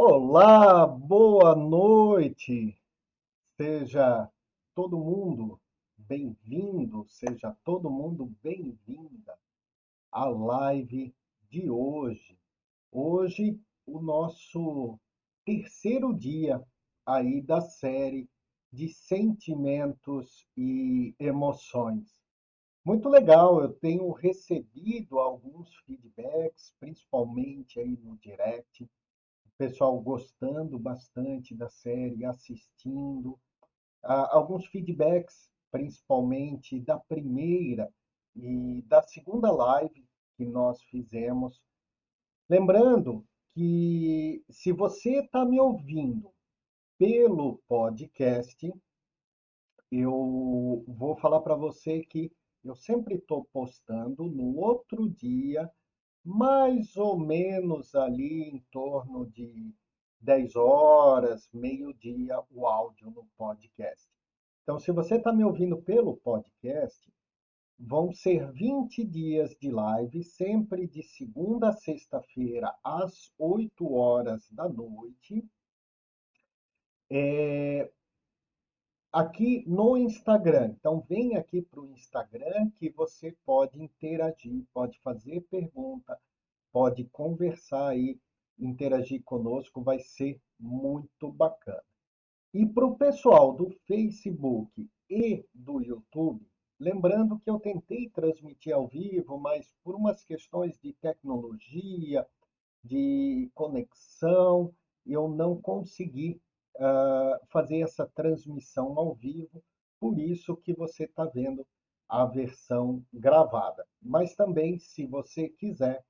Olá, boa noite. Seja todo mundo bem-vindo, seja todo mundo bem-vinda à live de hoje. Hoje, o nosso terceiro dia aí da série de sentimentos e emoções. Muito legal, eu tenho recebido alguns feedbacks, principalmente aí no direct, pessoal gostando bastante da série, assistindo. Alguns feedbacks, principalmente da primeira e da segunda live que nós fizemos. Lembrando que se você está me ouvindo pelo podcast, eu vou falar para você que eu sempre estou postando no outro dia, mais ou menos ali em torno de 10 horas, meio-dia, o áudio no podcast. Então, se você está me ouvindo pelo podcast, vão ser 20 dias de live, sempre de segunda a sexta-feira, às 8 horas da noite. É, aqui no Instagram. Então, vem aqui para o Instagram que você pode interagir, pode fazer pergunta, pode conversar aí, interagir conosco, vai ser muito bacana. E para o pessoal do Facebook e do YouTube, lembrando que eu tentei transmitir ao vivo, mas por umas questões de tecnologia, de conexão, eu não consegui uh, fazer essa transmissão ao vivo, por isso que você está vendo a versão gravada. Mas também, se você quiser,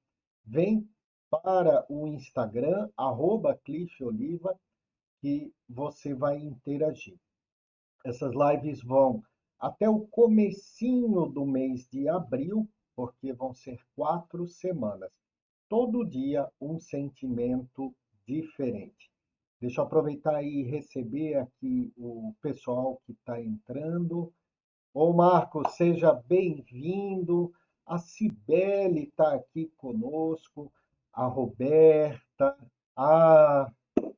vem para o Instagram, arroba Oliva, que você vai interagir. Essas lives vão até o comecinho do mês de abril, porque vão ser quatro semanas. Todo dia um sentimento diferente. Deixa eu aproveitar e receber aqui o pessoal que está entrando. Ô Marcos, seja bem-vindo. A Cibele está aqui conosco, a Roberta. Ah,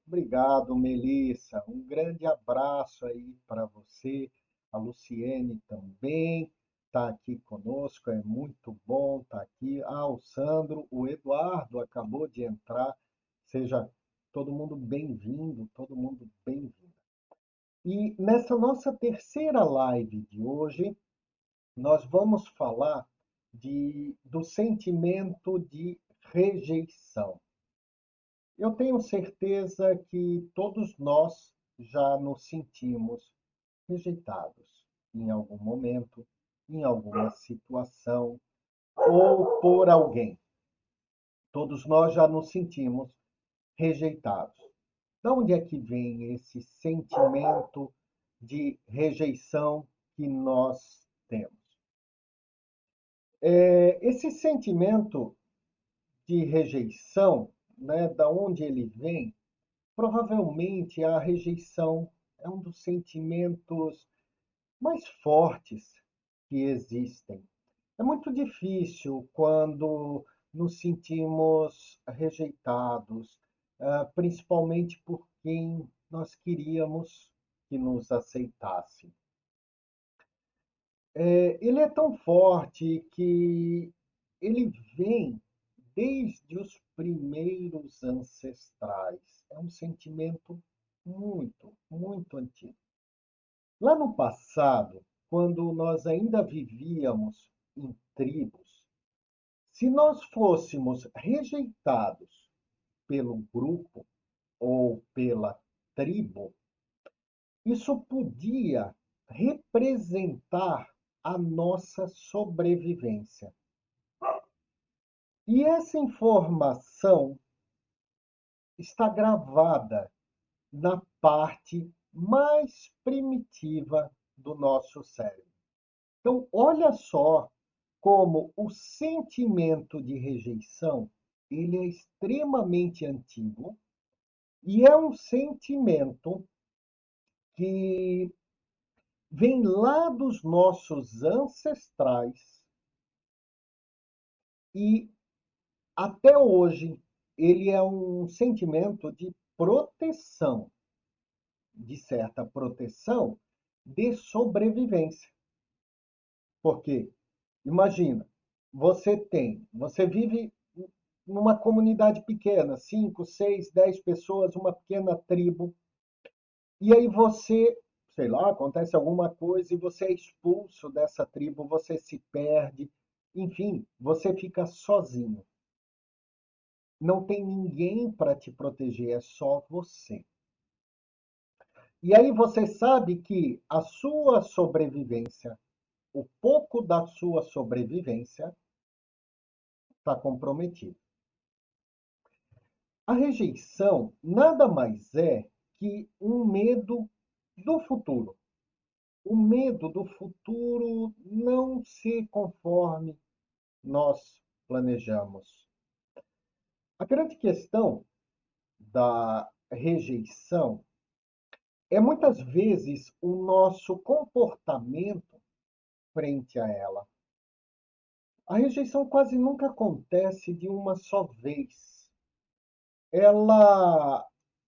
obrigado, Melissa. Um grande abraço aí para você. A Luciene também está aqui conosco, é muito bom estar tá aqui. Ah, o Sandro, o Eduardo acabou de entrar. Seja todo mundo bem-vindo, todo mundo bem-vinda. E nessa nossa terceira live de hoje, nós vamos falar de, do sentimento de rejeição. Eu tenho certeza que todos nós já nos sentimos rejeitados em algum momento, em alguma situação ou por alguém. Todos nós já nos sentimos rejeitados. De onde é que vem esse sentimento de rejeição que nós temos? É, esse sentimento de rejeição, né, da onde ele vem, provavelmente a rejeição é um dos sentimentos mais fortes que existem. É muito difícil quando nos sentimos rejeitados, principalmente por quem nós queríamos que nos aceitasse. É, ele é tão forte que ele vem desde os primeiros ancestrais. É um sentimento muito, muito antigo. Lá no passado, quando nós ainda vivíamos em tribos, se nós fôssemos rejeitados pelo grupo ou pela tribo, isso podia representar a nossa sobrevivência. E essa informação está gravada na parte mais primitiva do nosso cérebro. Então, olha só como o sentimento de rejeição ele é extremamente antigo e é um sentimento que vem lá dos nossos ancestrais e até hoje ele é um sentimento de proteção, de certa proteção de sobrevivência. Porque, imagina, você tem, você vive numa comunidade pequena, 5, 6, 10 pessoas, uma pequena tribo, e aí você, sei lá, acontece alguma coisa e você é expulso dessa tribo, você se perde, enfim, você fica sozinho. Não tem ninguém para te proteger, é só você. E aí você sabe que a sua sobrevivência, o pouco da sua sobrevivência, está comprometido. A rejeição nada mais é que um medo do futuro. O medo do futuro não se conforme nós planejamos. A grande questão da rejeição é muitas vezes o nosso comportamento frente a ela. A rejeição quase nunca acontece de uma só vez. Ela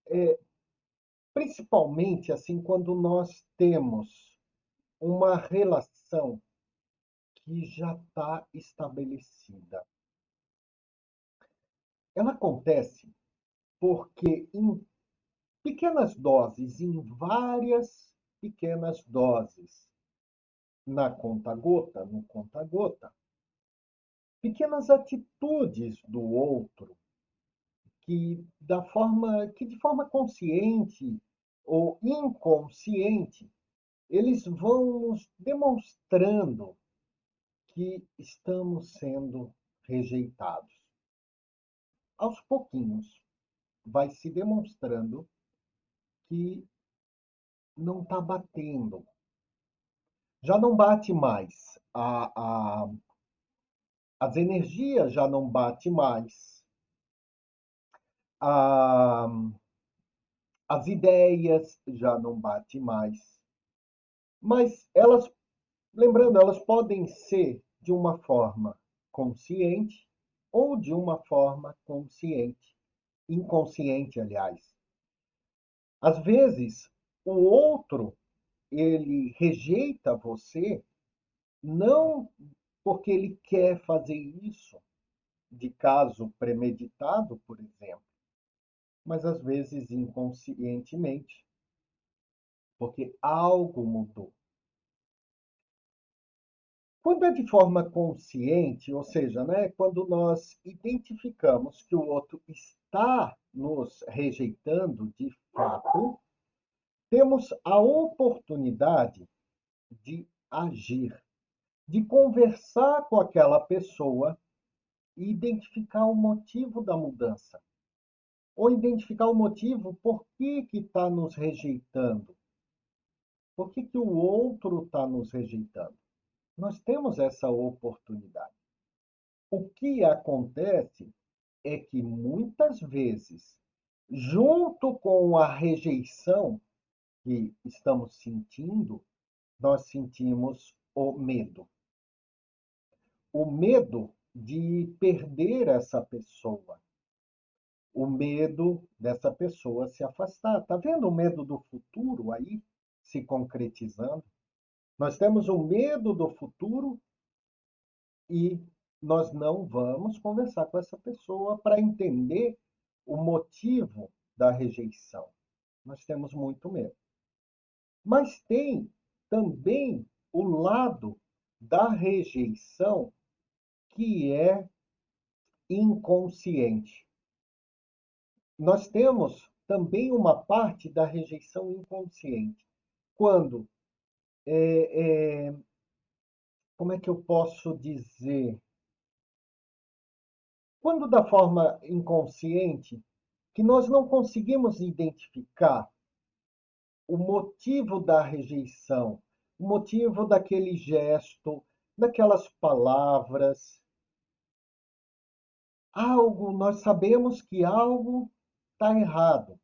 é, principalmente assim quando nós temos uma relação que já está estabelecida. Ela acontece porque em pequenas doses, em várias pequenas doses, na conta-gota, no conta-gota, pequenas atitudes do outro que da forma que de forma consciente ou inconsciente eles vão nos demonstrando que estamos sendo rejeitados aos pouquinhos, vai se demonstrando que não está batendo. Já não bate mais. A, a, as energias já não bate mais. A, as ideias já não bate mais. Mas elas, lembrando, elas podem ser de uma forma consciente ou de uma forma consciente, inconsciente, aliás. Às vezes, o outro ele rejeita você não porque ele quer fazer isso, de caso premeditado, por exemplo, mas às vezes inconscientemente, porque algo mudou. Quando é de forma consciente, ou seja, né, quando nós identificamos que o outro está nos rejeitando de fato, temos a oportunidade de agir, de conversar com aquela pessoa e identificar o motivo da mudança. Ou identificar o motivo por que está nos rejeitando. Por que, que o outro está nos rejeitando? Nós temos essa oportunidade. O que acontece é que muitas vezes, junto com a rejeição que estamos sentindo, nós sentimos o medo. O medo de perder essa pessoa. O medo dessa pessoa se afastar. Tá vendo o medo do futuro aí se concretizando? Nós temos o medo do futuro e nós não vamos conversar com essa pessoa para entender o motivo da rejeição. Nós temos muito medo. Mas tem também o lado da rejeição que é inconsciente. Nós temos também uma parte da rejeição inconsciente, quando é, é, como é que eu posso dizer? Quando da forma inconsciente, que nós não conseguimos identificar o motivo da rejeição, o motivo daquele gesto, daquelas palavras. Algo, nós sabemos que algo está errado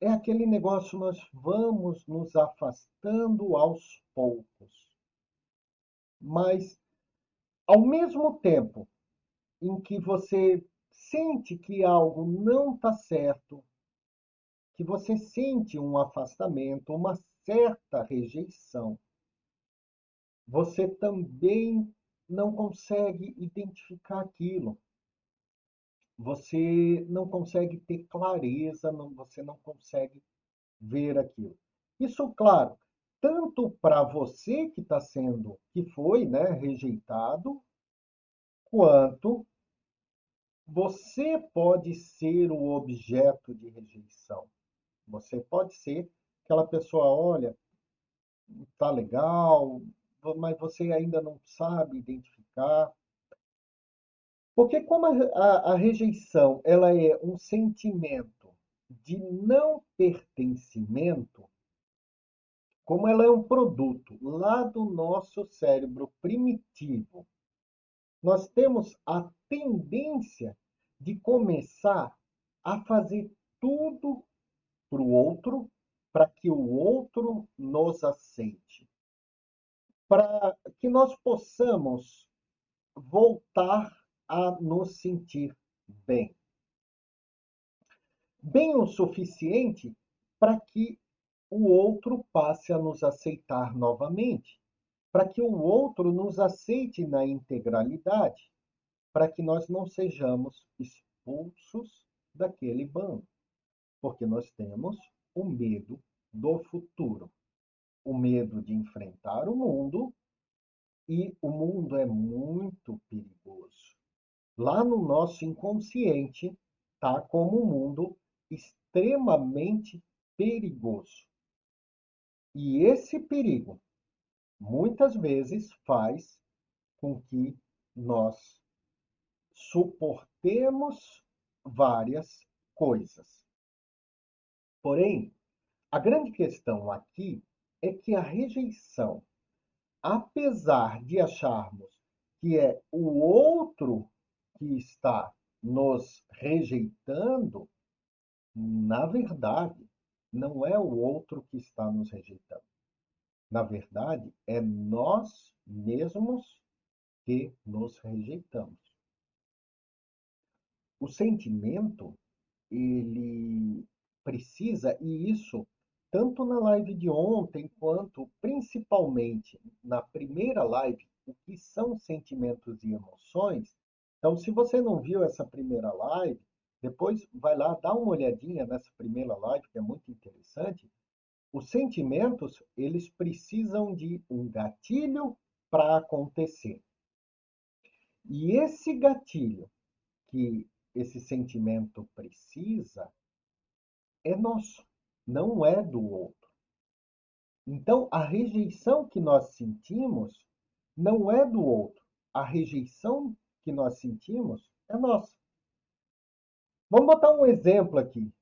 é aquele negócio, nós vamos nos afastando aos poucos. Mas, ao mesmo tempo em que você sente que algo não está certo, que você sente um afastamento, uma certa rejeição, você também não consegue identificar aquilo. Você não consegue ter clareza, não, você não consegue ver aquilo. Isso, claro, tanto para você que está sendo, que foi né, rejeitado, quanto você pode ser o objeto de rejeição. Você pode ser aquela pessoa, olha, tá legal, mas você ainda não sabe identificar. Porque como a, a, a rejeição ela é um sentimento de não pertencimento, como ela é um produto lá do nosso cérebro primitivo, nós temos a tendência de começar a fazer tudo para o outro, para que o outro nos aceite, para que nós possamos voltar a nos sentir bem. Bem o suficiente para que o outro passe a nos aceitar novamente, para que o outro nos aceite na integralidade, para que nós não sejamos expulsos daquele bando, porque nós temos o medo do futuro, o medo de enfrentar o mundo, e o mundo é muito perigoso. Lá no nosso inconsciente está como um mundo extremamente perigoso. E esse perigo, muitas vezes, faz com que nós suportemos várias coisas. Porém, a grande questão aqui é que a rejeição, apesar de acharmos que é o outro que está nos rejeitando, na verdade, não é o outro que está nos rejeitando. Na verdade, é nós mesmos que nos rejeitamos. O sentimento, ele precisa, e isso tanto na live de ontem quanto principalmente na primeira live, o que são sentimentos e emoções. Então, se você não viu essa primeira live, depois vai lá, dá uma olhadinha nessa primeira live, que é muito interessante. Os sentimentos, eles precisam de um gatilho para acontecer. E esse gatilho que esse sentimento precisa é nosso, não é do outro. Então, a rejeição que nós sentimos não é do outro. A rejeição que nós sentimos é nossa. Vamos botar um exemplo aqui.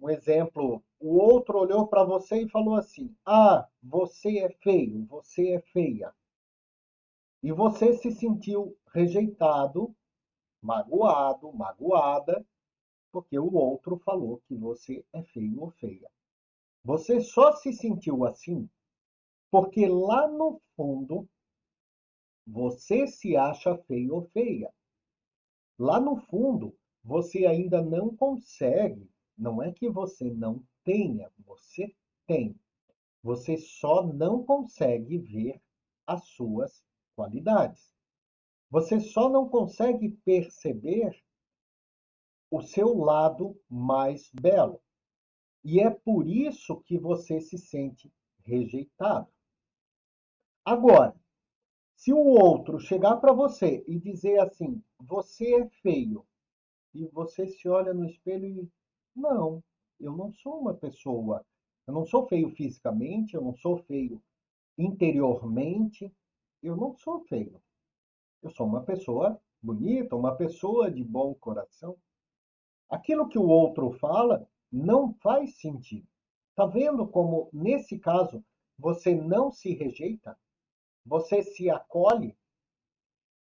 Um exemplo. O outro olhou para você e falou assim: Ah, você é feio, você é feia. E você se sentiu rejeitado, magoado, magoada, porque o outro falou que você é feio ou feia. Você só se sentiu assim porque lá no fundo você se acha feio ou feia. Lá no fundo, você ainda não consegue, não é que você não tenha, você tem. Você só não consegue ver as suas qualidades. Você só não consegue perceber o seu lado mais belo. E é por isso que você se sente rejeitado. Agora, se o outro chegar para você e dizer assim: você é feio, e você se olha no espelho e não, eu não sou uma pessoa, eu não sou feio fisicamente, eu não sou feio interiormente, eu não sou feio. Eu sou uma pessoa bonita, uma pessoa de bom coração. Aquilo que o outro fala não faz sentido. Tá vendo como nesse caso você não se rejeita? Você se acolhe?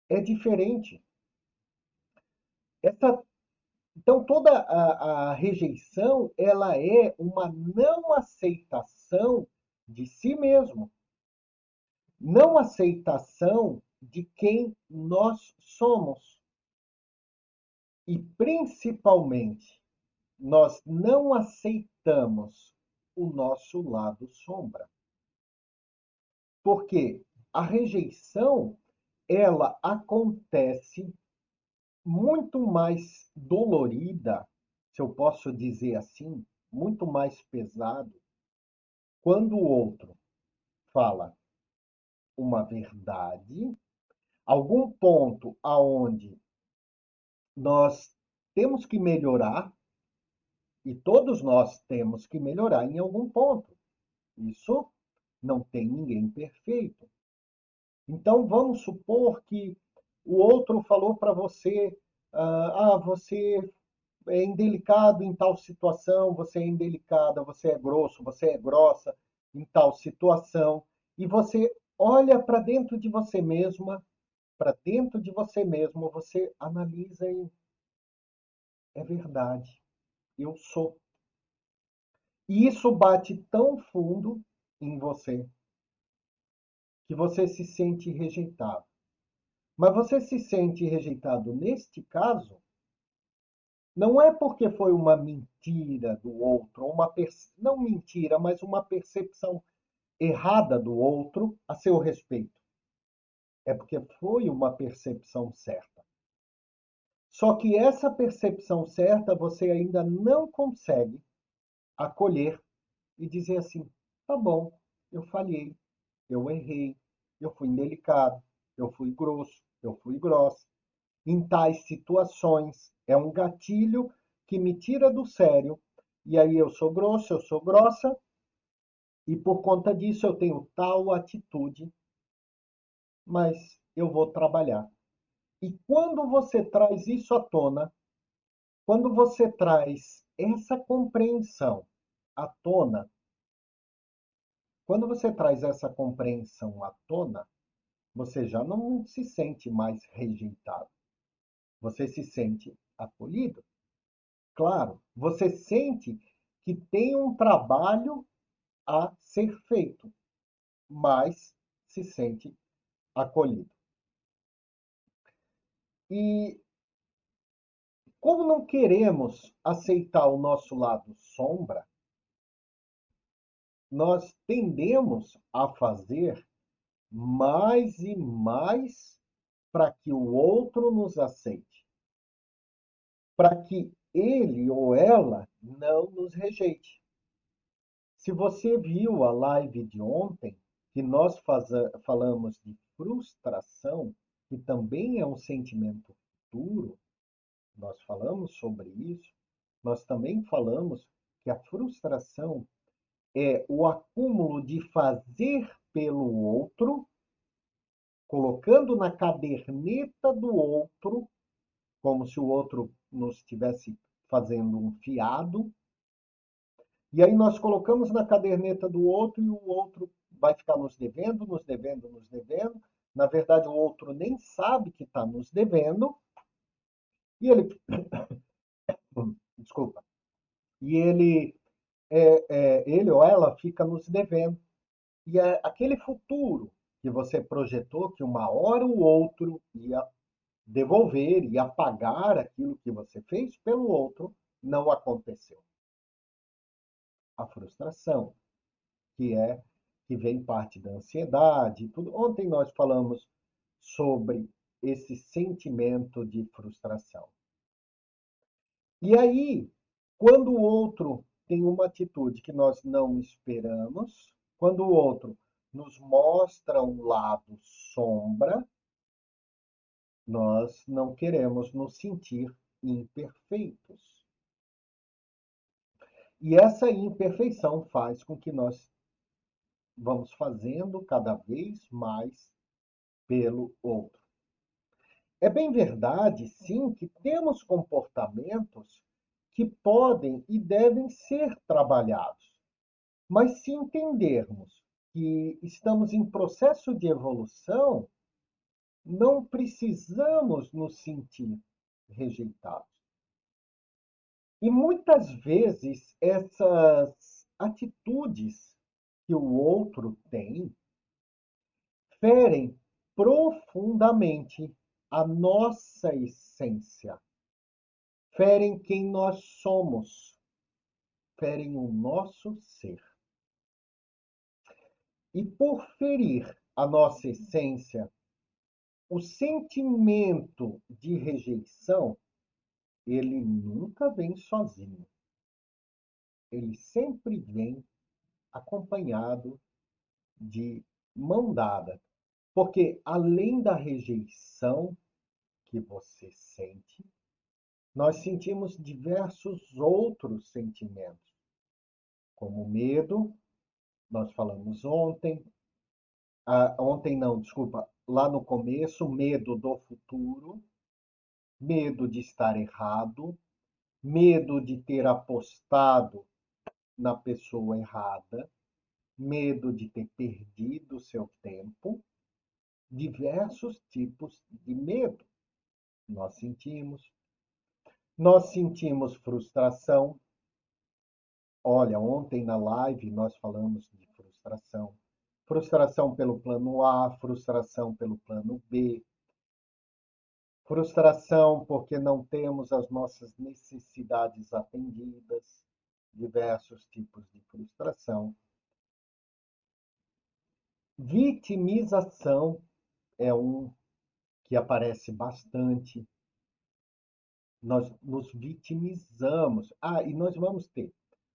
É diferente. Essa então, toda a, a, rejeição, ela é uma não aceitação de si mesmo. Não aceitação de quem nós somos. E, principalmente, nós não aceitamos o nosso lado sombra. Porque a rejeição, ela acontece muito mais dolorida, se eu posso dizer assim, muito mais pesado, quando o outro fala uma verdade, algum ponto aonde nós temos que melhorar, e todos nós temos que melhorar em algum ponto. Isso não tem ninguém perfeito. Então vamos supor que o outro falou para você, ah, ah, você é indelicado em tal situação, você é indelicada, você é grosso, você é grossa em tal situação, e você olha para dentro de você mesma, para dentro de você mesmo, você analisa e é verdade, eu sou. E isso bate tão fundo em você que você se sente rejeitado. Mas você se sente rejeitado neste caso não é porque foi uma mentira do outro, uma não mentira, mas uma percepção errada do outro a seu respeito. É porque foi uma percepção certa. Só que essa percepção certa você ainda não consegue acolher e dizer assim: tá bom, eu falhei, eu errei, eu fui indelicado, eu fui grosso, eu fui grossa. Em tais situações, é um gatilho que me tira do sério. E aí eu sou grosso, eu sou grossa, e por conta disso eu tenho tal atitude, mas eu vou trabalhar. E quando você traz isso à tona, quando você traz essa compreensão à tona, quando você traz essa compreensão à tona, você já não se sente mais rejeitado. Você se sente acolhido. Claro, você sente que tem um trabalho a ser feito, mas se sente acolhido. E como não queremos aceitar o nosso lado sombra, nós tendemos a fazer mais e mais para que o outro nos aceite para que ele ou ela não nos rejeite. Se você viu a live de ontem, que nós falamos de frustração, que também é um sentimento futuro, nós falamos sobre isso, nós também falamos que a frustração é o acúmulo de fazer pelo outro, colocando na caderneta do outro, como se o outro nos estivesse fazendo um fiado. E aí nós colocamos na caderneta do outro e o outro vai ficar nos devendo, nos devendo, nos devendo. Na verdade, o outro nem sabe que está nos devendo. E ele. Desculpa. E ele, é, é, ele ou ela fica nos devendo. E é aquele futuro que você projetou que uma hora o outro ia devolver e apagar aquilo que você fez pelo outro, não aconteceu. A frustração, que é que vem parte da ansiedade, tudo. Ontem nós falamos sobre esse sentimento de frustração. E aí, quando o outro tem uma atitude que nós não esperamos, quando o outro nos mostra um lado sombra, nós não queremos nos sentir imperfeitos. E essa imperfeição faz com que nós vamos fazendo cada vez mais pelo outro. É bem verdade, sim, que temos comportamentos que podem e devem ser trabalhados. Mas se entendermos que estamos em processo de evolução, não precisamos nos sentir rejeitados. E muitas vezes essas atitudes que o outro tem ferem profundamente a nossa essência, ferem quem nós somos. ferem o nosso ser. E por ferir a nossa essência, o sentimento de rejeição, ele nunca vem sozinho. Ele sempre vem acompanhado de mão dada. Porque além da rejeição que você sente, nós sentimos diversos outros sentimentos, como medo, nós falamos ontem, ah, ontem não, desculpa, lá no começo, medo do futuro, medo de estar errado, medo de ter apostado na pessoa errada, medo de ter perdido seu tempo, diversos tipos de medo. Nós sentimos. Nós sentimos frustração. Olha, ontem na live nós falamos de frustração. Frustração pelo plano A, frustração pelo plano B. Frustração porque não temos as nossas necessidades atendidas. Diversos tipos de frustração. Vitimização é um que aparece bastante nós nos vitimizamos. Ah, e nós vamos ter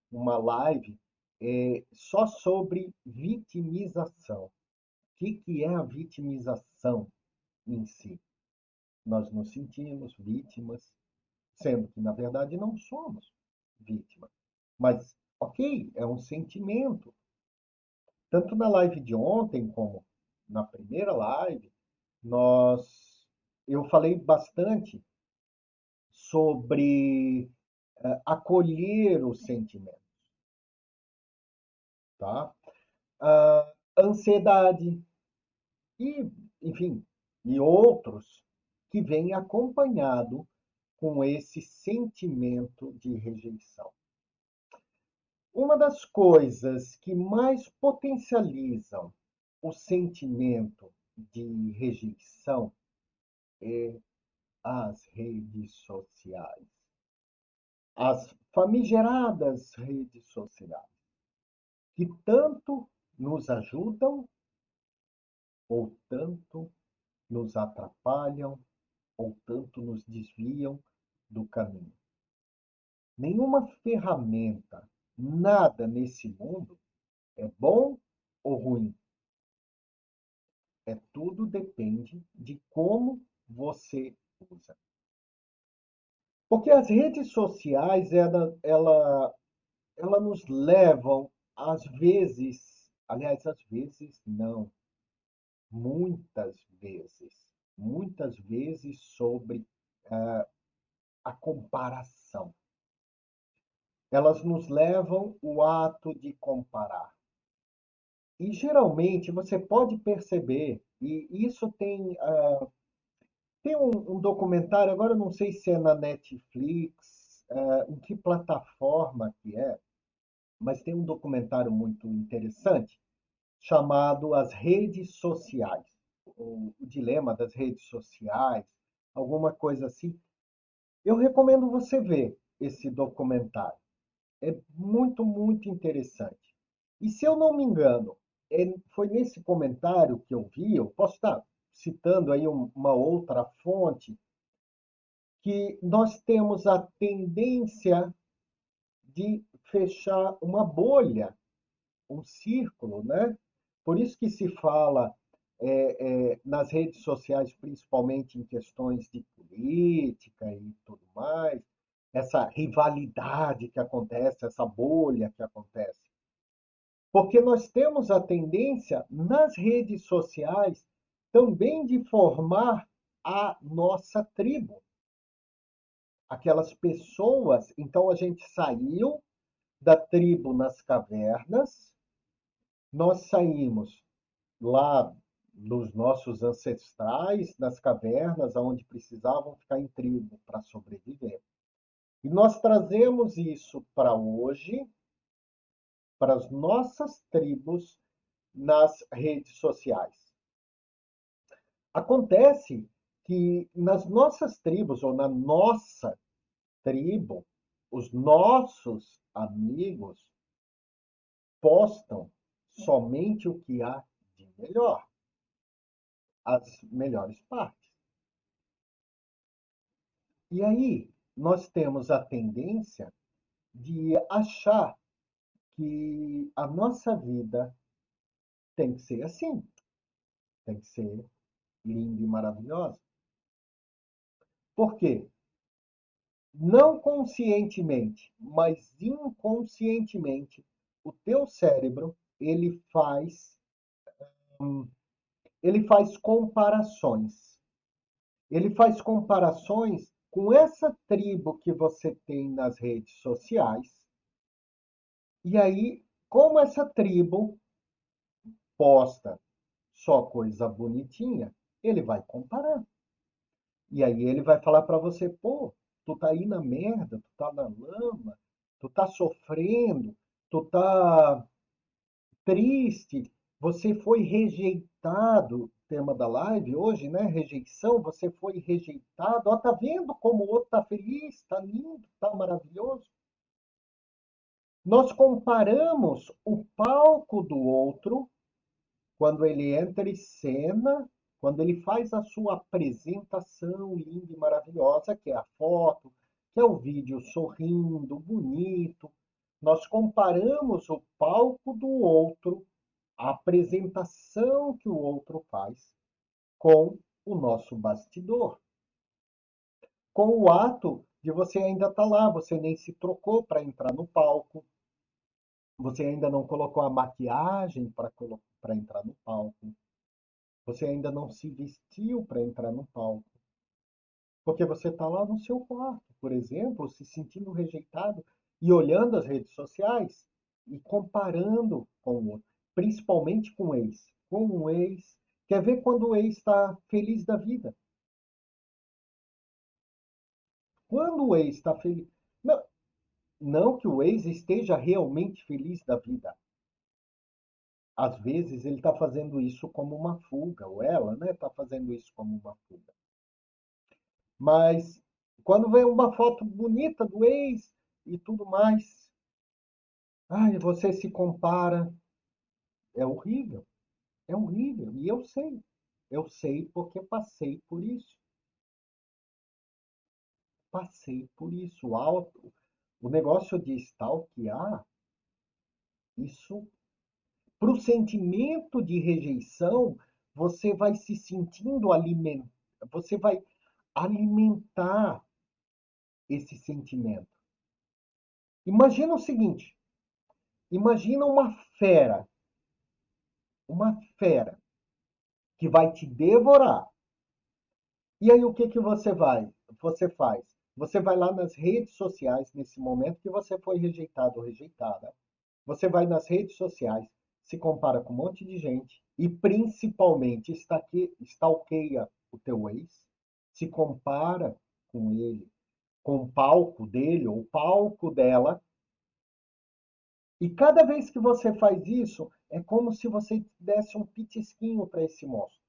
uma live é, só sobre vitimização. O que, que é a vitimização em si? Nós nos sentimos vítimas, sendo que, na verdade, não somos vítimas. Mas, ok, é um sentimento. Tanto na live de ontem como na primeira live, nós eu falei bastante sobre uh, acolher os sentimentos. Tá? Uh, ansiedade e, enfim, e outros que vêm acompanhado com esse sentimento de rejeição. Uma das coisas que mais potencializam o sentimento de rejeição é as redes sociais. As famigeradas redes sociais, que tanto nos ajudam ou tanto nos atrapalham ou tanto nos desviam do caminho. Nenhuma ferramenta, nada nesse mundo é bom ou ruim. É tudo depende de como você usa. Porque as redes sociais, ela, ela, ela nos levam, às vezes, aliás, às vezes não, muitas vezes, muitas vezes sobre uh, a comparação. Elas nos levam o ato de comparar. E geralmente você pode perceber, e isso tem uh, tem um, um documentário, agora não sei se é na Netflix, uh, em que plataforma que é, mas tem um documentário muito interessante chamado As Redes Sociais, o, o dilema das redes sociais, alguma coisa assim. Eu recomendo você ver esse documentário. É muito, muito interessante. E se eu não me engano, é, foi nesse comentário que eu vi, eu posso estar citando aí uma outra fonte, que nós temos a tendência de fechar uma bolha, um círculo, né? Por isso que se fala é, é, nas redes sociais, principalmente em questões de política e tudo mais, essa rivalidade que acontece, essa bolha que acontece. Porque nós temos a tendência nas redes sociais também de formar a nossa tribo. Aquelas pessoas, então a gente saiu da tribo nas cavernas, nós saímos lá dos nossos ancestrais, nas cavernas, onde precisavam ficar em tribo para sobreviver. E nós trazemos isso para hoje, para as nossas tribos nas redes sociais. Acontece que nas nossas tribos, ou na nossa tribo, os nossos amigos postam somente o que há de melhor, as melhores partes. E aí, nós temos a tendência de achar que a nossa vida tem que ser assim, tem que ser linda e maravilhosa. Por quê? Não conscientemente, mas inconscientemente, o teu cérebro ele faz hum, ele faz comparações. Ele faz comparações com essa tribo que você tem nas redes sociais. E aí, como essa tribo posta só coisa bonitinha, ele vai comparar. E aí ele vai falar para você, pô, tu tá aí na merda, tu tá na lama, tu tá sofrendo, tu tá triste, você foi rejeitado, tema da live hoje, né? Rejeição, você foi rejeitado. Ó, tá vendo como o outro tá feliz, tá lindo, tá maravilhoso? Nós comparamos o palco do outro quando ele entra em cena, quando ele faz a sua apresentação linda e maravilhosa, que é a foto, que é o vídeo sorrindo, bonito. Nós comparamos o palco do outro a apresentação que o outro faz com o nosso bastidor. Com o ato de você ainda estar tá lá, você nem se trocou para entrar no palco, você ainda não colocou a maquiagem para entrar no palco, você ainda não se vestiu para entrar no palco. Porque você está lá no seu quarto, por exemplo, se sentindo rejeitado e olhando as redes sociais e comparando com o outro principalmente com o ex. Com o ex, quer ver quando o ex está feliz da vida. Quando o ex está feliz. Não, não que o ex esteja realmente feliz da vida. Às vezes ele está fazendo isso como uma fuga, ou ela está né, tá fazendo isso como uma fuga. Mas quando vem uma foto bonita do ex e tudo mais, ai, você se compara, é horrível. É horrível. E eu sei. Eu sei porque passei por isso. Passei por isso. Alto, o negócio de stalkear, isso, para o sentimento de rejeição, você vai se sentindo alimentar, você vai alimentar esse sentimento. Imagina o seguinte: imagina uma fera uma fera que vai te devorar. E aí o que que você vai? Você faz? Você vai lá nas redes sociais nesse momento que você foi rejeitado ou rejeitada. Você vai nas redes sociais, se compara com um monte de gente e principalmente está aqui, stalkeia o teu ex, se compara com ele, com o palco dele ou o palco dela. E cada vez que você faz isso, é como se você desse um pitisquinho para esse monstro.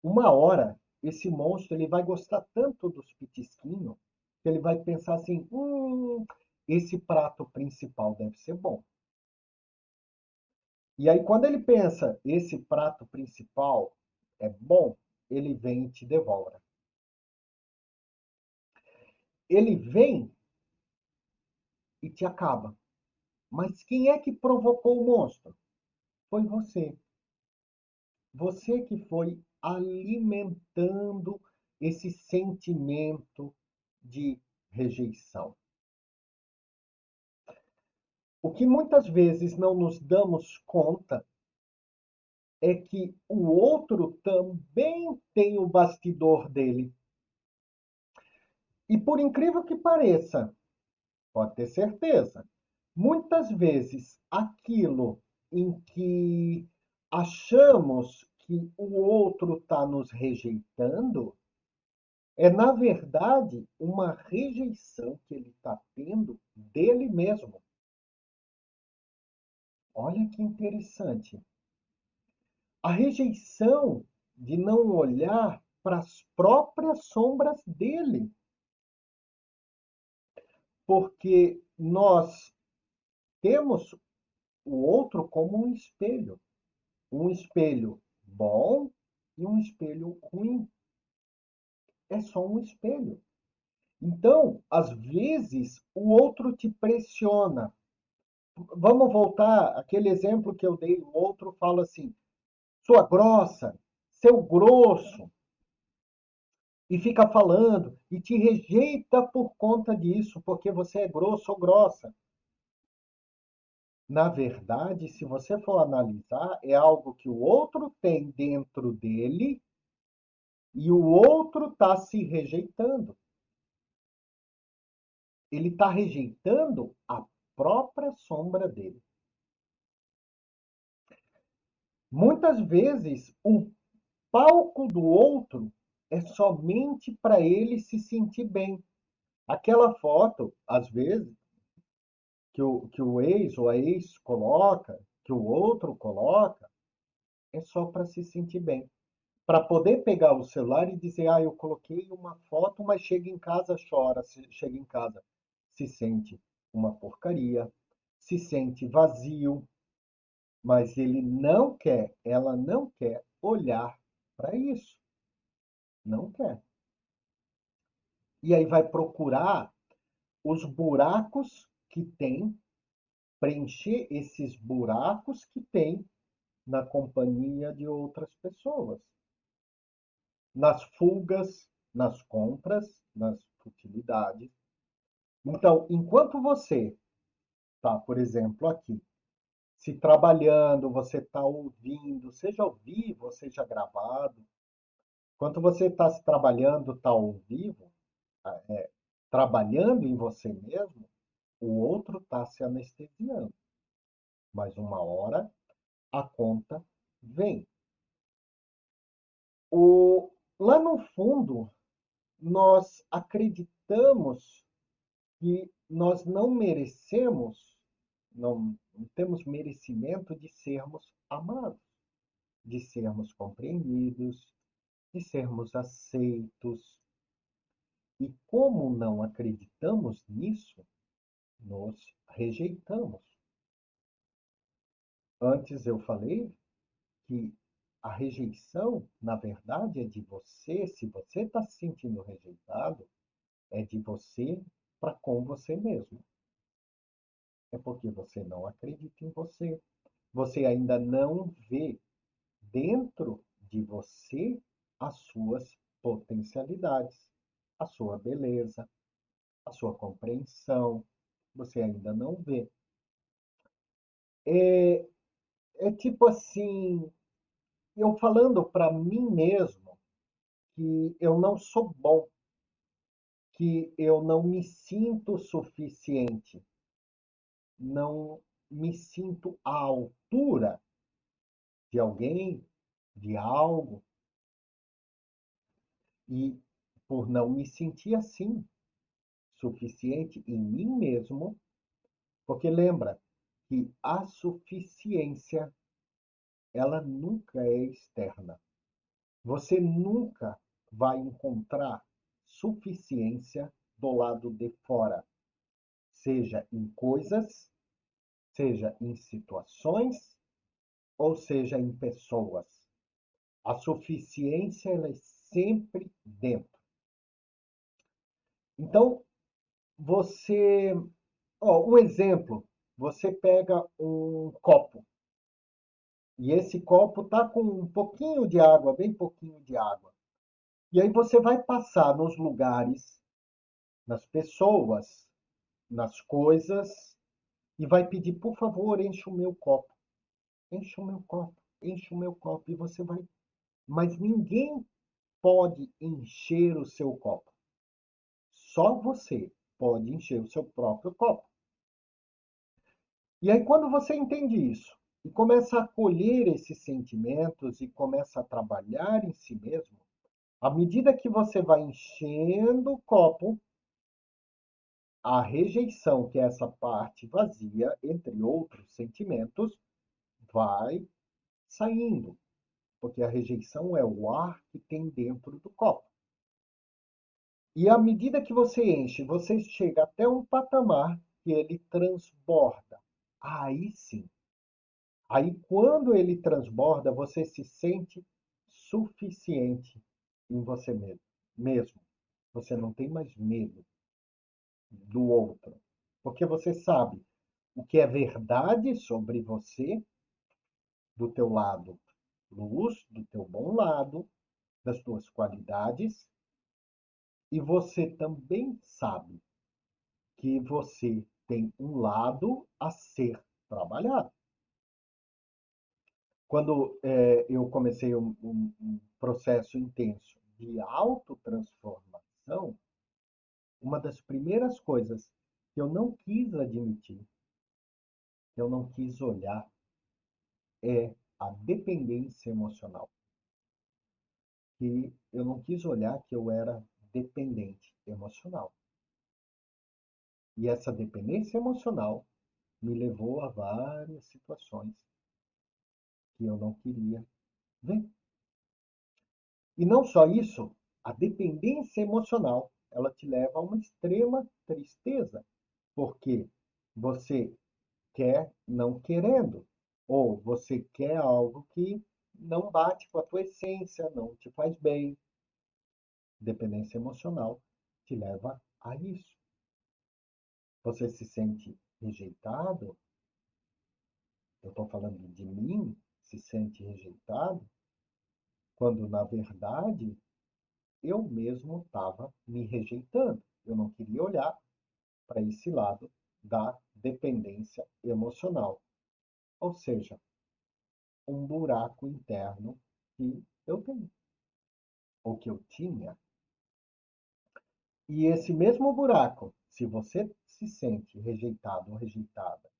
Uma hora, esse monstro ele vai gostar tanto dos pitisquinhos que ele vai pensar assim: hum, esse prato principal deve ser bom. E aí, quando ele pensa, esse prato principal é bom, ele vem e te devora. Ele vem e te acaba. Mas quem é que provocou o monstro? Foi você. Você que foi alimentando esse sentimento de rejeição. O que muitas vezes não nos damos conta é que o outro também tem o bastidor dele. E por incrível que pareça, pode ter certeza, Muitas vezes, aquilo em que achamos que o outro está nos rejeitando é, na verdade, uma rejeição que ele está tendo dele mesmo. Olha que interessante. A rejeição de não olhar para as próprias sombras dele. porque nós temos o outro como um espelho. Um espelho bom e um espelho ruim. É só um espelho. Então, às vezes, o outro te pressiona. Vamos voltar aquele exemplo que eu dei. O outro fala assim: sua grossa, seu grosso. E fica falando e te rejeita por conta disso, porque você é grosso ou grossa. Na verdade, se você for analisar, é algo que o outro tem dentro dele e o outro está se rejeitando. Ele está rejeitando a própria sombra dele. Muitas vezes, o palco do outro é somente para ele se sentir bem. Aquela foto, às vezes, que o, que o ex ou a ex coloca, que o outro coloca, é só para se sentir bem. Para poder pegar o celular e dizer, ah, eu coloquei uma foto, mas chega em casa, chora, chega em casa, se sente uma porcaria, se sente vazio, mas ele não quer, ela não quer olhar para isso. Não quer. E aí vai procurar os buracos que tem, preencher esses buracos que tem na companhia de outras pessoas. Nas fugas, nas compras, nas futilidades. Então, enquanto você está, por exemplo, aqui, se trabalhando, você está ouvindo, seja ao vivo, seja gravado, enquanto você está se trabalhando, está ao vivo, é, trabalhando em você mesmo, o outro está se anestesiando. Mas uma hora a conta vem. O, lá no fundo, nós acreditamos que nós não merecemos, não, não temos merecimento de sermos amados, de sermos compreendidos, de sermos aceitos. E como não acreditamos nisso, nos rejeitamos. Antes eu falei que a rejeição, na verdade, é de você, se você está se sentindo rejeitado, é de você para com você mesmo. É porque você não acredita em você. Você ainda não vê dentro de você as suas potencialidades, a sua beleza, a sua compreensão, você ainda não vê. É, é tipo assim, eu falando para mim mesmo que eu não sou bom, que eu não me sinto suficiente, não me sinto à altura de alguém, de algo. E por não me sentir assim, suficiente em mim mesmo, porque lembra que a suficiência ela nunca é externa. Você nunca vai encontrar suficiência do lado de fora, seja em coisas, seja em situações, ou seja em pessoas. A suficiência ela é sempre dentro. Então, você, ó, um exemplo, você pega um copo e esse copo tá com um pouquinho de água, bem pouquinho de água. E aí você vai passar nos lugares, nas pessoas, nas coisas e vai pedir, por favor, enche o meu copo. Enche o meu copo, enche o meu copo e você vai. Mas ninguém pode encher o seu copo. Só você pode encher o seu próprio copo. E aí, quando você entende isso e começa a acolher esses sentimentos e começa a trabalhar em si mesmo, à medida que você vai enchendo o copo, a rejeição, que é essa parte vazia, entre outros sentimentos, vai saindo. Porque a rejeição é o ar que tem dentro do copo. E à medida que você enche, você chega até um patamar que ele transborda. Aí sim. Aí quando ele transborda, você se sente suficiente em você mesmo. Você não tem mais medo do outro. Porque você sabe o que é verdade sobre você, do teu lado luz, do teu bom lado, das tuas qualidades, e você também sabe que você tem um lado a ser trabalhado. Quando é, eu comecei um, um, um processo intenso de autotransformação, uma das primeiras coisas que eu não quis admitir, que eu não quis olhar, é a dependência emocional. Que eu não quis olhar que eu era dependente emocional. E essa dependência emocional me levou a várias situações que eu não queria ver. E não só isso, a dependência emocional, ela te leva a uma extrema tristeza, porque você quer não querendo, ou você quer algo que não bate com a tua essência, não te faz bem. Dependência emocional te leva a isso. Você se sente rejeitado? Eu estou falando de mim, se sente rejeitado? Quando, na verdade, eu mesmo estava me rejeitando. Eu não queria olhar para esse lado da dependência emocional. Ou seja, um buraco interno que eu tenho, ou que eu tinha. E esse mesmo buraco, se você se sente rejeitado ou rejeitada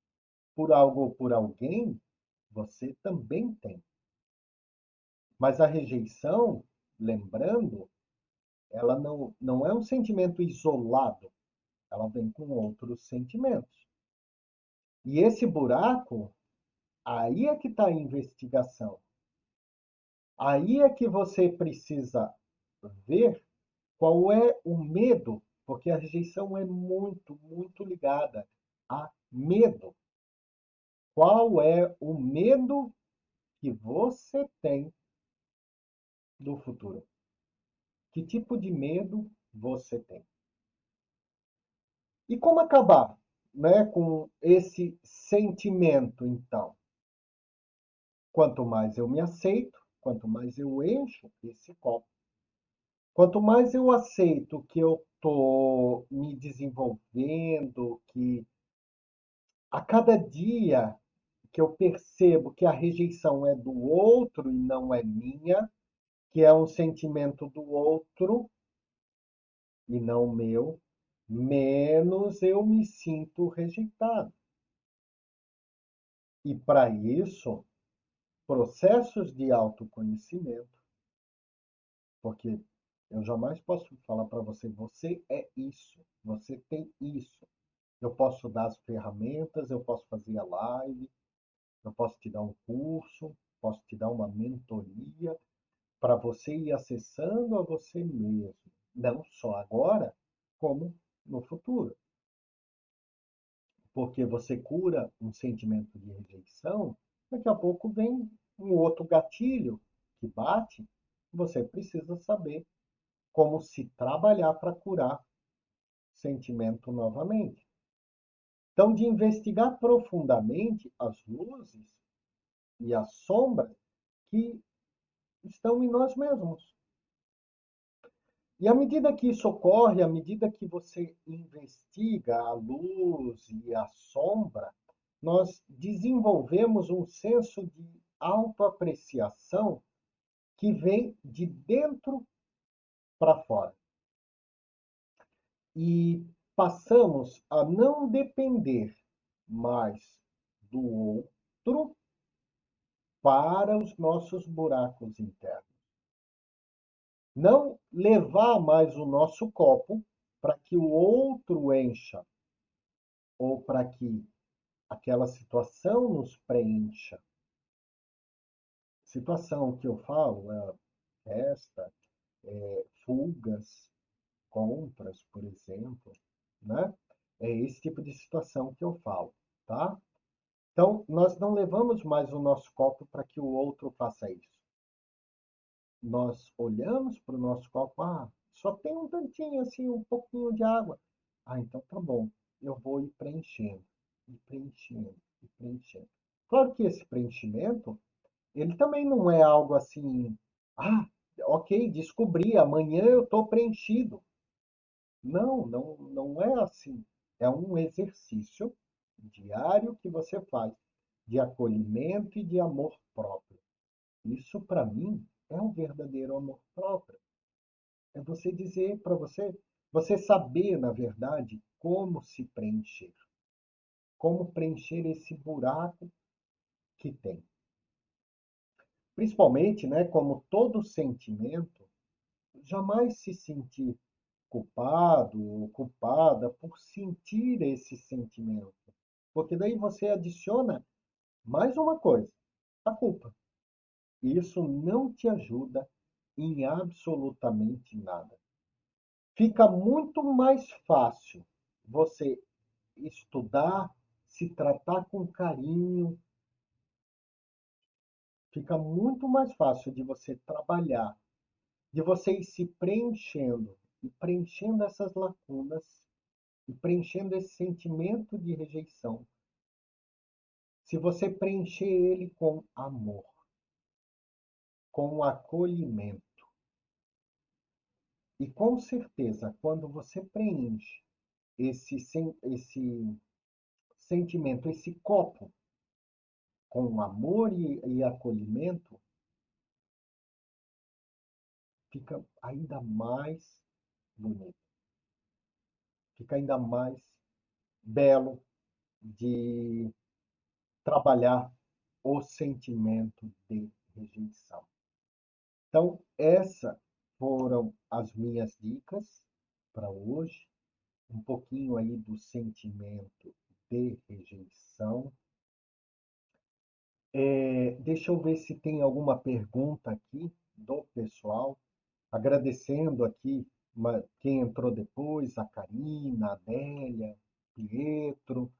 por algo ou por alguém, você também tem. Mas a rejeição, lembrando, ela não, não é um sentimento isolado, ela vem com outros sentimentos. E esse buraco, aí é que está a investigação. Aí é que você precisa ver qual é o medo, porque a rejeição é muito, muito ligada a medo. Qual é o medo que você tem do futuro? Que tipo de medo você tem? E como acabar né, com esse sentimento, então? Quanto mais eu me aceito, quanto mais eu encho esse copo, quanto mais eu aceito que eu estou me desenvolvendo, que a cada dia que eu percebo que a rejeição é do outro e não é minha, que é um sentimento do outro e não meu, menos eu me sinto rejeitado. E para isso, processos de autoconhecimento, porque eu jamais posso falar para você, você é isso, você tem isso. Eu posso dar as ferramentas, eu posso fazer a live, eu posso te dar um curso, posso te dar uma mentoria para você ir acessando a você mesmo, não só agora, como no futuro. Porque você cura um sentimento de rejeição, daqui a pouco vem um outro gatilho que bate, você precisa saber como se trabalhar para curar sentimento novamente. Então, de investigar profundamente as luzes e as sombras que estão em nós mesmos. E à medida que isso ocorre, à medida que você investiga a luz e a sombra, nós desenvolvemos um senso de autoapreciação que vem de dentro para fora. E passamos a não depender mais do outro para os nossos buracos internos. Não levar mais o nosso copo para que o outro encha ou para que aquela situação nos preencha. Situação que eu falo é festa, é, fugas, compras, por exemplo, né? É esse tipo de situação que eu falo, tá? Então, nós não levamos mais o nosso copo para que o outro faça isso. Nós olhamos para o nosso copo, ah, só tem um tantinho assim, um pouquinho de água. Ah, então tá bom, eu vou ir preenchendo, e preenchendo, e preenchendo. Claro que esse preenchimento, ele também não é algo assim, ah, ok, descobri, amanhã eu estou preenchido. Não, não, não é assim. É um exercício diário que você faz de acolhimento e de amor próprio. Isso, para mim, é um verdadeiro amor próprio. É você dizer para você, você saber, na verdade, como se preencher. Como preencher esse buraco que tem. Principalmente, né, como todo sentimento, jamais se sentir culpado ou culpada por sentir esse sentimento. Porque daí você adiciona mais uma coisa, a culpa. E isso não te ajuda em absolutamente nada. Fica muito mais fácil você estudar, se tratar com carinho. Fica muito mais fácil de você trabalhar, de você ir se preenchendo e preenchendo essas lacunas e preenchendo esse sentimento de rejeição. Se você preencher ele com amor, com acolhimento, e com certeza, quando você preenche esse, esse sentimento, esse copo, com amor e, e acolhimento, fica ainda mais bonito. Fica ainda mais belo de trabalhar o sentimento de rejeição. Então, essas foram as minhas dicas para hoje. Um pouquinho aí do sentimento de rejeição. É, deixa eu ver se tem alguma pergunta aqui do pessoal. Agradecendo aqui quem entrou depois, a Karina, a Adélia, Pietro,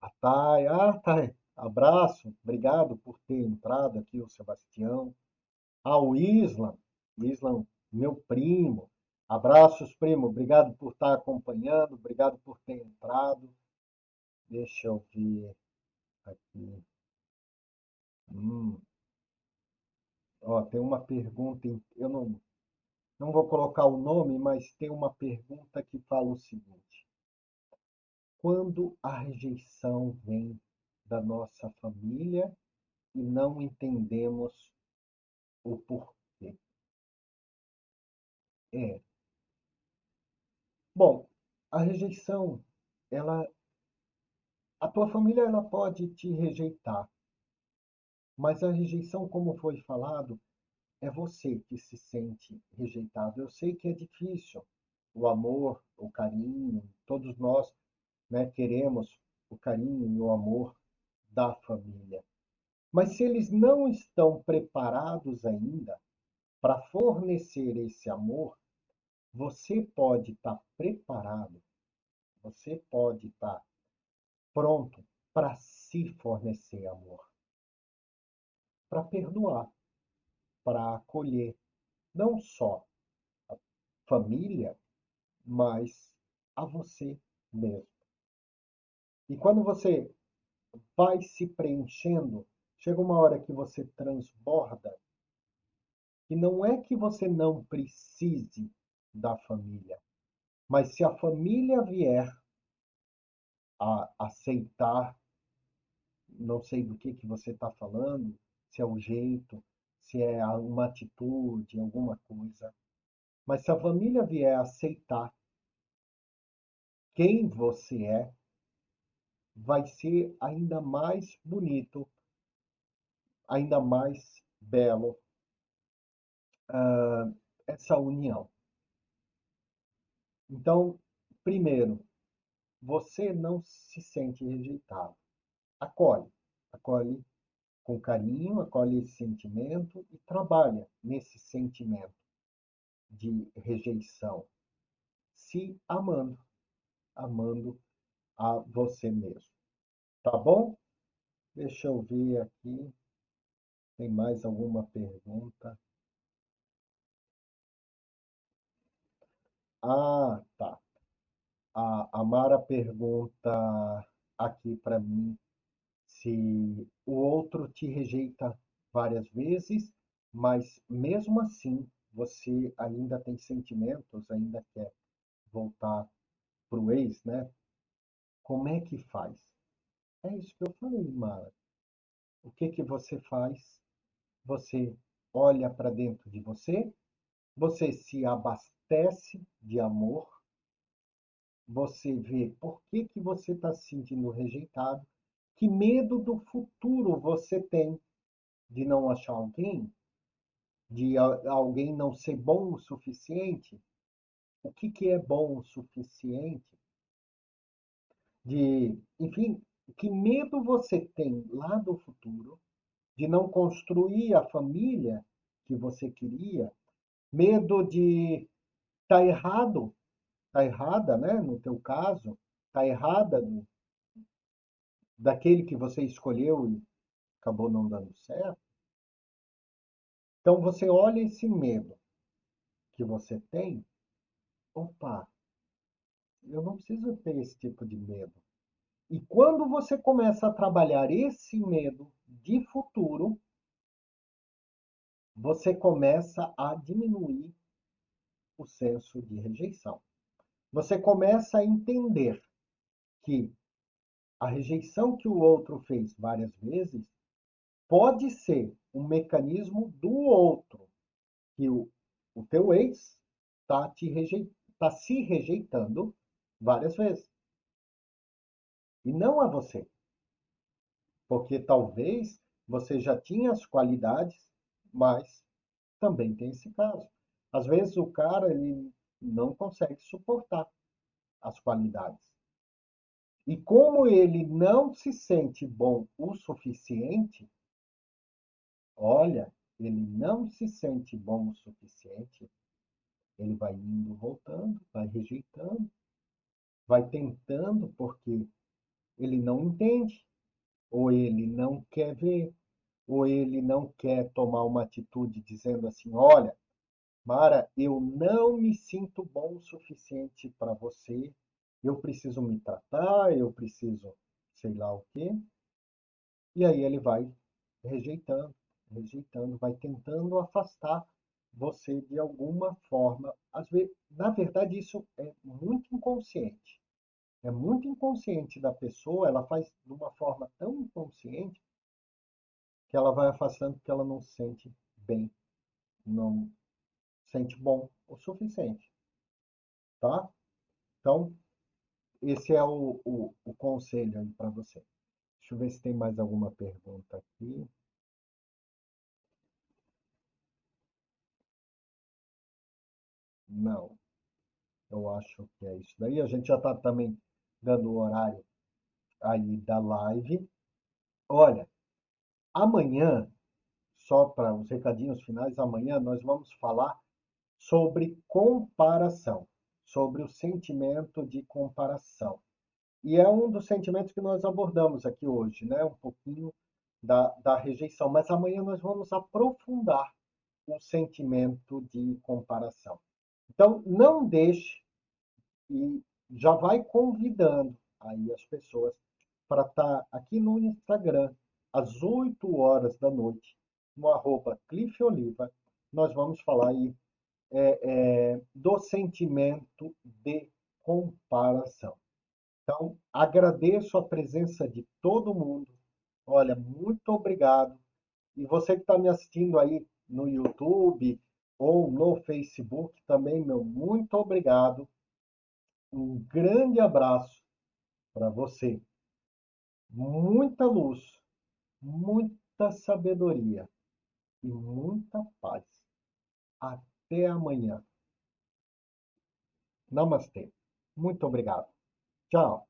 a Thay. Ah, Thay, abraço, obrigado por ter entrado aqui, o Sebastião. Ah, o Islam, o Islam, meu primo. Abraços, primo, obrigado por estar acompanhando, obrigado por ter entrado. Deixa eu ver aqui. Hum. Ó, tem uma pergunta, eu não não vou colocar o nome, mas tem uma pergunta que fala o seguinte: quando a rejeição vem da nossa família e não entendemos o porquê? É. Bom, a rejeição, ela a tua família ela pode te rejeitar, mas a rejeição, como foi falado, é você que se sente rejeitado. Eu sei que é difícil. O amor, o carinho, todos nós né, queremos o carinho e o amor da família. Mas se eles não estão preparados ainda para fornecer esse amor, você pode estar tá preparado, você pode estar tá pronto para se fornecer amor, para perdoar para acolher não só a família, mas a você mesmo. E quando você vai se preenchendo, chega uma hora que você transborda, e não é que você não precise da família, mas se a família vier a aceitar, não sei do que, que você está falando, se é o jeito, se é uma atitude, alguma coisa. Mas se a família vier aceitar quem você é, vai ser ainda mais bonito, ainda mais belo uh, essa união. Então, primeiro, você não se sente rejeitado. Acolhe, acolhe com carinho, acolhe esse sentimento e trabalha nesse sentimento de rejeição. se amando, amando a você mesmo. Tá bom? Deixa eu ver aqui. Tem mais alguma pergunta? Ah, tá. A, a Mara pergunta aqui para mim se o outro te rejeita várias vezes, mas mesmo assim você ainda tem sentimentos, ainda quer voltar para o ex, né? Como é que faz? É isso que eu falei, Mara. O que que você faz? Você olha para dentro de você, você se abastece de amor, você vê por que que você está se sentindo rejeitado, que medo do futuro você tem de não achar alguém, de alguém não ser bom o suficiente. O que, que é bom o suficiente? De, enfim, que medo você tem lá do futuro de não construir a família que você queria, medo de estar tá errado, tá errada, né? No teu caso, tá errada no, daquele que você escolheu e acabou não dando certo. Então você olha esse medo que você tem, opa, eu não preciso ter esse tipo de medo. E quando você começa a trabalhar esse medo de futuro, você começa a diminuir o senso de rejeição. Você começa a entender que a rejeição que o outro fez várias vezes pode ser um mecanismo do outro, que o, o teu ex está rejeit, tá se rejeitando várias vezes e não a você. Porque talvez você já tinha as qualidades, mas também tem esse caso. Às vezes o cara ele não consegue suportar as qualidades. E como ele não se sente bom o suficiente, olha, ele não se sente bom o suficiente, ele vai indo, voltando, vai rejeitando, vai tentando, porque ele não entende, ou ele não quer ver, ou ele não quer tomar uma atitude dizendo assim: olha, Mara, eu não me sinto bom o suficiente para você, eu preciso me tratar, eu preciso sei lá o quê. E aí ele vai rejeitando, rejeitando, vai tentando afastar você de alguma forma. Às vezes, na verdade, isso é muito inconsciente é muito inconsciente da pessoa, ela faz de uma forma tão inconsciente que ela vai afastando porque ela não se sente bem, não sente bom o suficiente. Tá? Então, esse é o, o, o conselho aí para você. Deixa eu ver se tem mais alguma pergunta aqui. Não. Eu acho que é isso daí. A gente já está também dando o horário aí da live. Olha, amanhã, só para os recadinhos finais, amanhã nós vamos falar sobre comparação, sobre o sentimento de comparação. E é um dos sentimentos que nós abordamos aqui hoje, né? Um pouquinho da, da rejeição. Mas amanhã nós vamos aprofundar o sentimento de comparação. Então, não deixe e já vai convidando aí as pessoas para estar tá aqui no Instagram às 8 horas da noite, no arroba Cliff Oliva, nós vamos falar aí é, é, do sentimento de comparação. Então, agradeço a presença de todo mundo. Olha, muito obrigado. E você que está me assistindo aí no YouTube ou no Facebook também, meu muito obrigado. Um grande abraço para você. Muita luz, muita sabedoria e muita paz. Até amanhã. Namastê. Muito obrigado. Tchau.